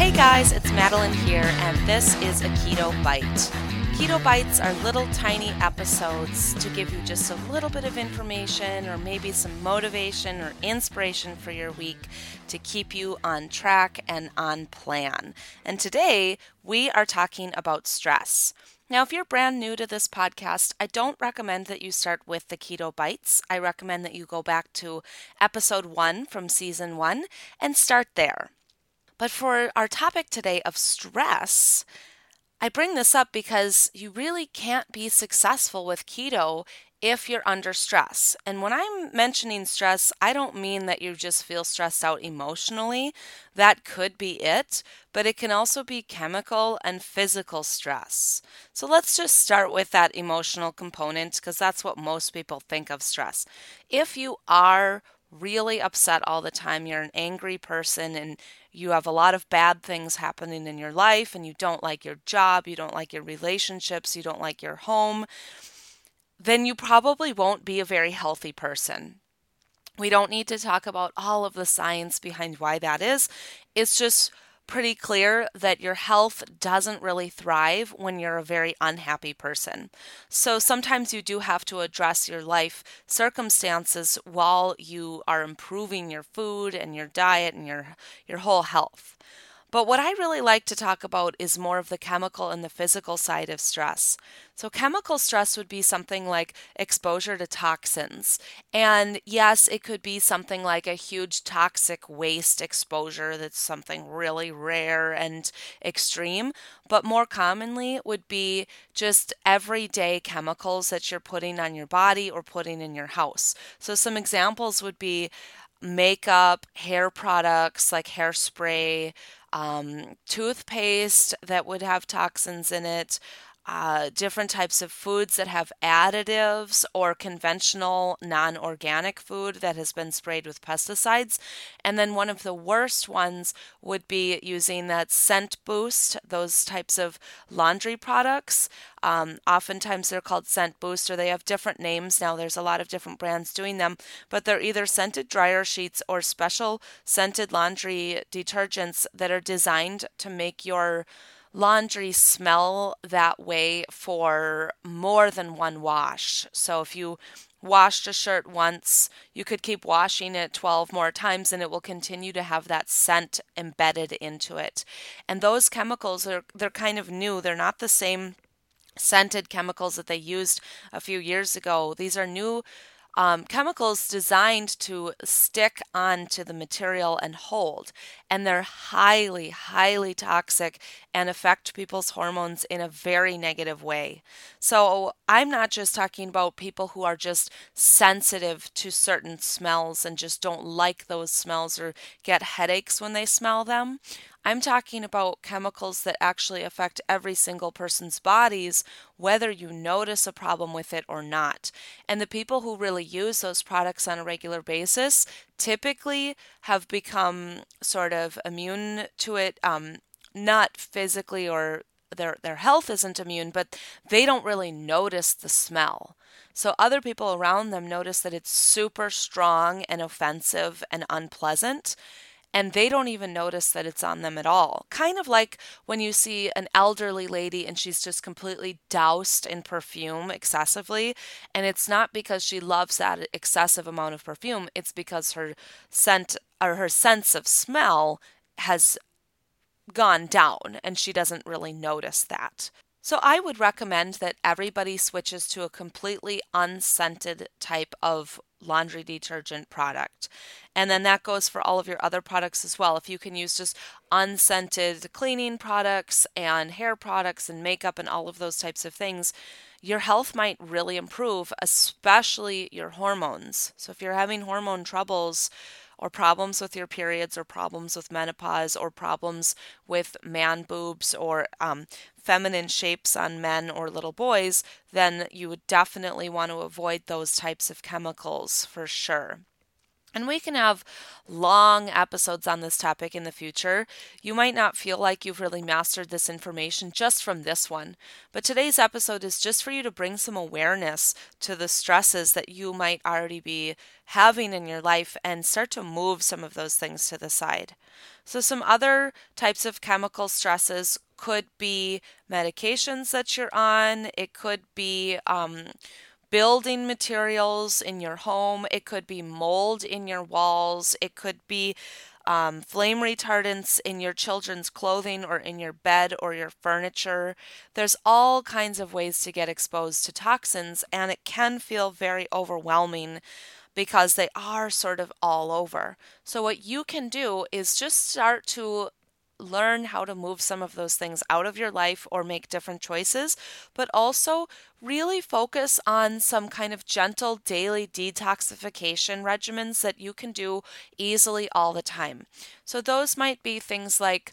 Hey guys, it's Madeline here, and this is a Keto Bite. Keto Bites are little tiny episodes to give you just a little bit of information or maybe some motivation or inspiration for your week to keep you on track and on plan. And today we are talking about stress. Now, if you're brand new to this podcast, I don't recommend that you start with the Keto Bites. I recommend that you go back to episode one from season one and start there. But for our topic today of stress, I bring this up because you really can't be successful with keto if you're under stress. And when I'm mentioning stress, I don't mean that you just feel stressed out emotionally. That could be it, but it can also be chemical and physical stress. So let's just start with that emotional component because that's what most people think of stress. If you are really upset all the time, you're an angry person, and you have a lot of bad things happening in your life, and you don't like your job, you don't like your relationships, you don't like your home, then you probably won't be a very healthy person. We don't need to talk about all of the science behind why that is. It's just pretty clear that your health doesn't really thrive when you're a very unhappy person. So sometimes you do have to address your life circumstances while you are improving your food and your diet and your your whole health. But what I really like to talk about is more of the chemical and the physical side of stress. So, chemical stress would be something like exposure to toxins. And yes, it could be something like a huge toxic waste exposure that's something really rare and extreme. But more commonly, it would be just everyday chemicals that you're putting on your body or putting in your house. So, some examples would be makeup, hair products like hairspray, um, toothpaste that would have toxins in it, uh, different types of foods that have additives or conventional non organic food that has been sprayed with pesticides. And then one of the worst ones would be using that scent boost, those types of laundry products. Um, oftentimes they're called scent boost or they have different names now. There's a lot of different brands doing them, but they're either scented dryer sheets or special scented laundry detergents that are designed to make your laundry smell that way for more than one wash. So if you washed a shirt once, you could keep washing it 12 more times and it will continue to have that scent embedded into it. And those chemicals are they're kind of new. They're not the same scented chemicals that they used a few years ago. These are new um, chemicals designed to stick onto the material and hold. And they're highly, highly toxic and affect people's hormones in a very negative way. So I'm not just talking about people who are just sensitive to certain smells and just don't like those smells or get headaches when they smell them. I'm talking about chemicals that actually affect every single person's bodies, whether you notice a problem with it or not. And the people who really use those products on a regular basis typically have become sort of immune to it, um, not physically or their their health isn't immune, but they don't really notice the smell. So other people around them notice that it's super strong and offensive and unpleasant and they don't even notice that it's on them at all. Kind of like when you see an elderly lady and she's just completely doused in perfume excessively, and it's not because she loves that excessive amount of perfume, it's because her scent or her sense of smell has gone down and she doesn't really notice that. So, I would recommend that everybody switches to a completely unscented type of laundry detergent product. And then that goes for all of your other products as well. If you can use just unscented cleaning products and hair products and makeup and all of those types of things, your health might really improve, especially your hormones. So, if you're having hormone troubles, or problems with your periods or problems with menopause or problems with man boobs or um, feminine shapes on men or little boys, then you would definitely want to avoid those types of chemicals for sure. And we can have long episodes on this topic in the future. You might not feel like you've really mastered this information just from this one, but today's episode is just for you to bring some awareness to the stresses that you might already be having in your life and start to move some of those things to the side. So, some other types of chemical stresses could be medications that you're on, it could be, um, building materials in your home, it could be mold in your walls, it could be um, flame retardants in your children's clothing or in your bed or your furniture. There's all kinds of ways to get exposed to toxins, and it can feel very overwhelming because they are sort of all over. So, what you can do is just start to learn how to move some of those things out of your life or make different choices, but also really focus on some kind of gentle daily detoxification regimens that you can do easily all the time. So, those might be things like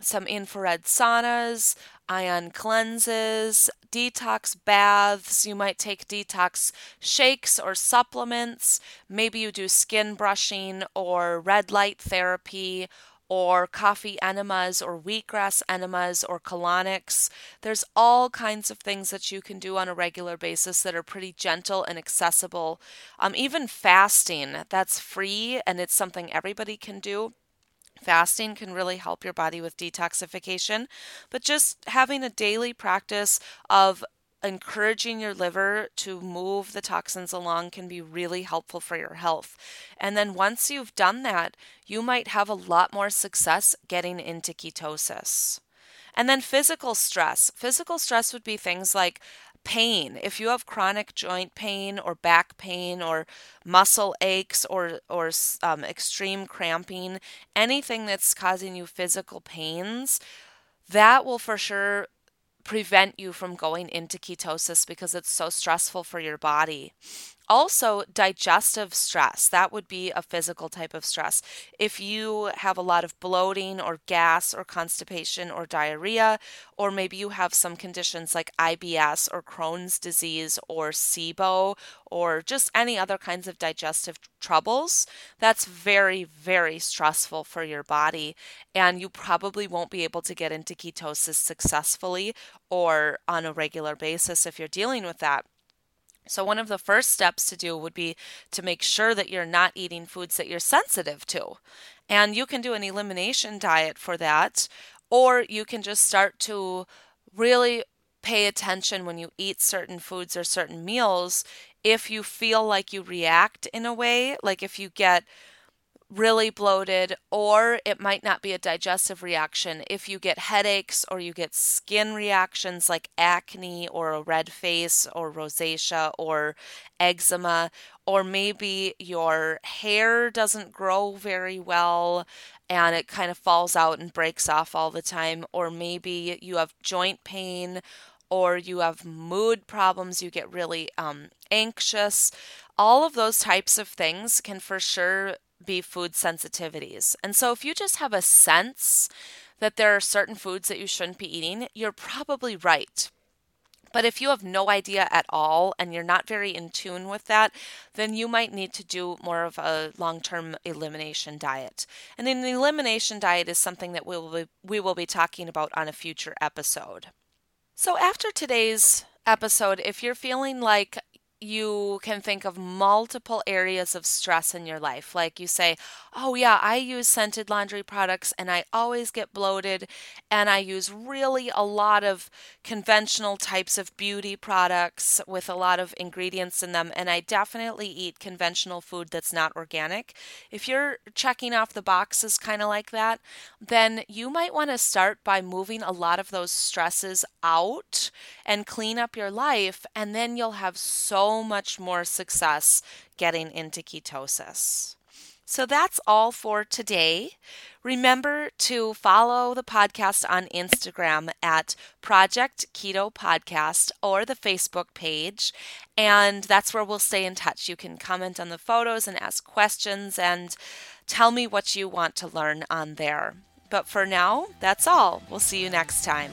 some infrared saunas, ion cleanses, detox baths. You might take detox shakes or supplements. Maybe you do skin brushing or red light therapy or coffee enemas or wheatgrass enemas or colonics. There's all kinds of things that you can do on a regular basis that are pretty gentle and accessible. Um, even fasting, that's free and it's something everybody can do. Fasting can really help your body with detoxification, but just having a daily practice of encouraging your liver to move the toxins along can be really helpful for your health. And then once you've done that, you might have a lot more success getting into ketosis. And then physical stress. Physical stress would be things like pain. If you have chronic joint pain or back pain or muscle aches or or um, extreme cramping, anything that's causing you physical pains, that will for sure prevent you from going into ketosis because it's so stressful for your body. Also, digestive stress, that would be a physical type of stress. If you have a lot of bloating or gas or constipation or diarrhea, or maybe you have some conditions like IBS or Crohn's disease or SIBO or just any other kinds of digestive troubles, that's very, very stressful for your body. And you probably won't be able to get into ketosis successfully or on a regular basis if you're dealing with that. So, one of the first steps to do would be to make sure that you're not eating foods that you're sensitive to. And you can do an elimination diet for that, or you can just start to really pay attention when you eat certain foods or certain meals if you feel like you react in a way, like if you get really bloated, or it might not be a digestive reaction. If you get headaches or you get skin reactions like acne or a red face or rosacea or eczema, or maybe your hair doesn't grow very well and it kind of falls out and breaks off all the time, or maybe you have joint pain or you have mood problems, you get really um, anxious. All of those types of things can for sure be food sensitivities. And so if you just have a sense that there are certain foods that you shouldn't be eating, you're probably right. But if you have no idea at all and you're not very in tune with that, then you might need to do more of a long term elimination diet. And an elimination diet is something that we will, be, we will be talking about on a future episode. So, after today's episode, if you're feeling like you can think of multiple areas of stress in your life. Like you say, Oh, yeah, I use scented laundry products and I always get bloated, and I use really a lot of conventional types of beauty products with a lot of ingredients in them, and I definitely eat conventional food that's not organic. If you're checking off the boxes kind of like that, then you might want to start by moving a lot of those stresses out and clean up your life, and then you'll have so much more success getting into ketosis. So that's all for today. Remember to follow the podcast on Instagram at Project Keto Podcast or the Facebook page. And that's where we'll stay in touch. You can comment on the photos and ask questions and tell me what you want to learn on there. But for now, that's all. We'll see you next time.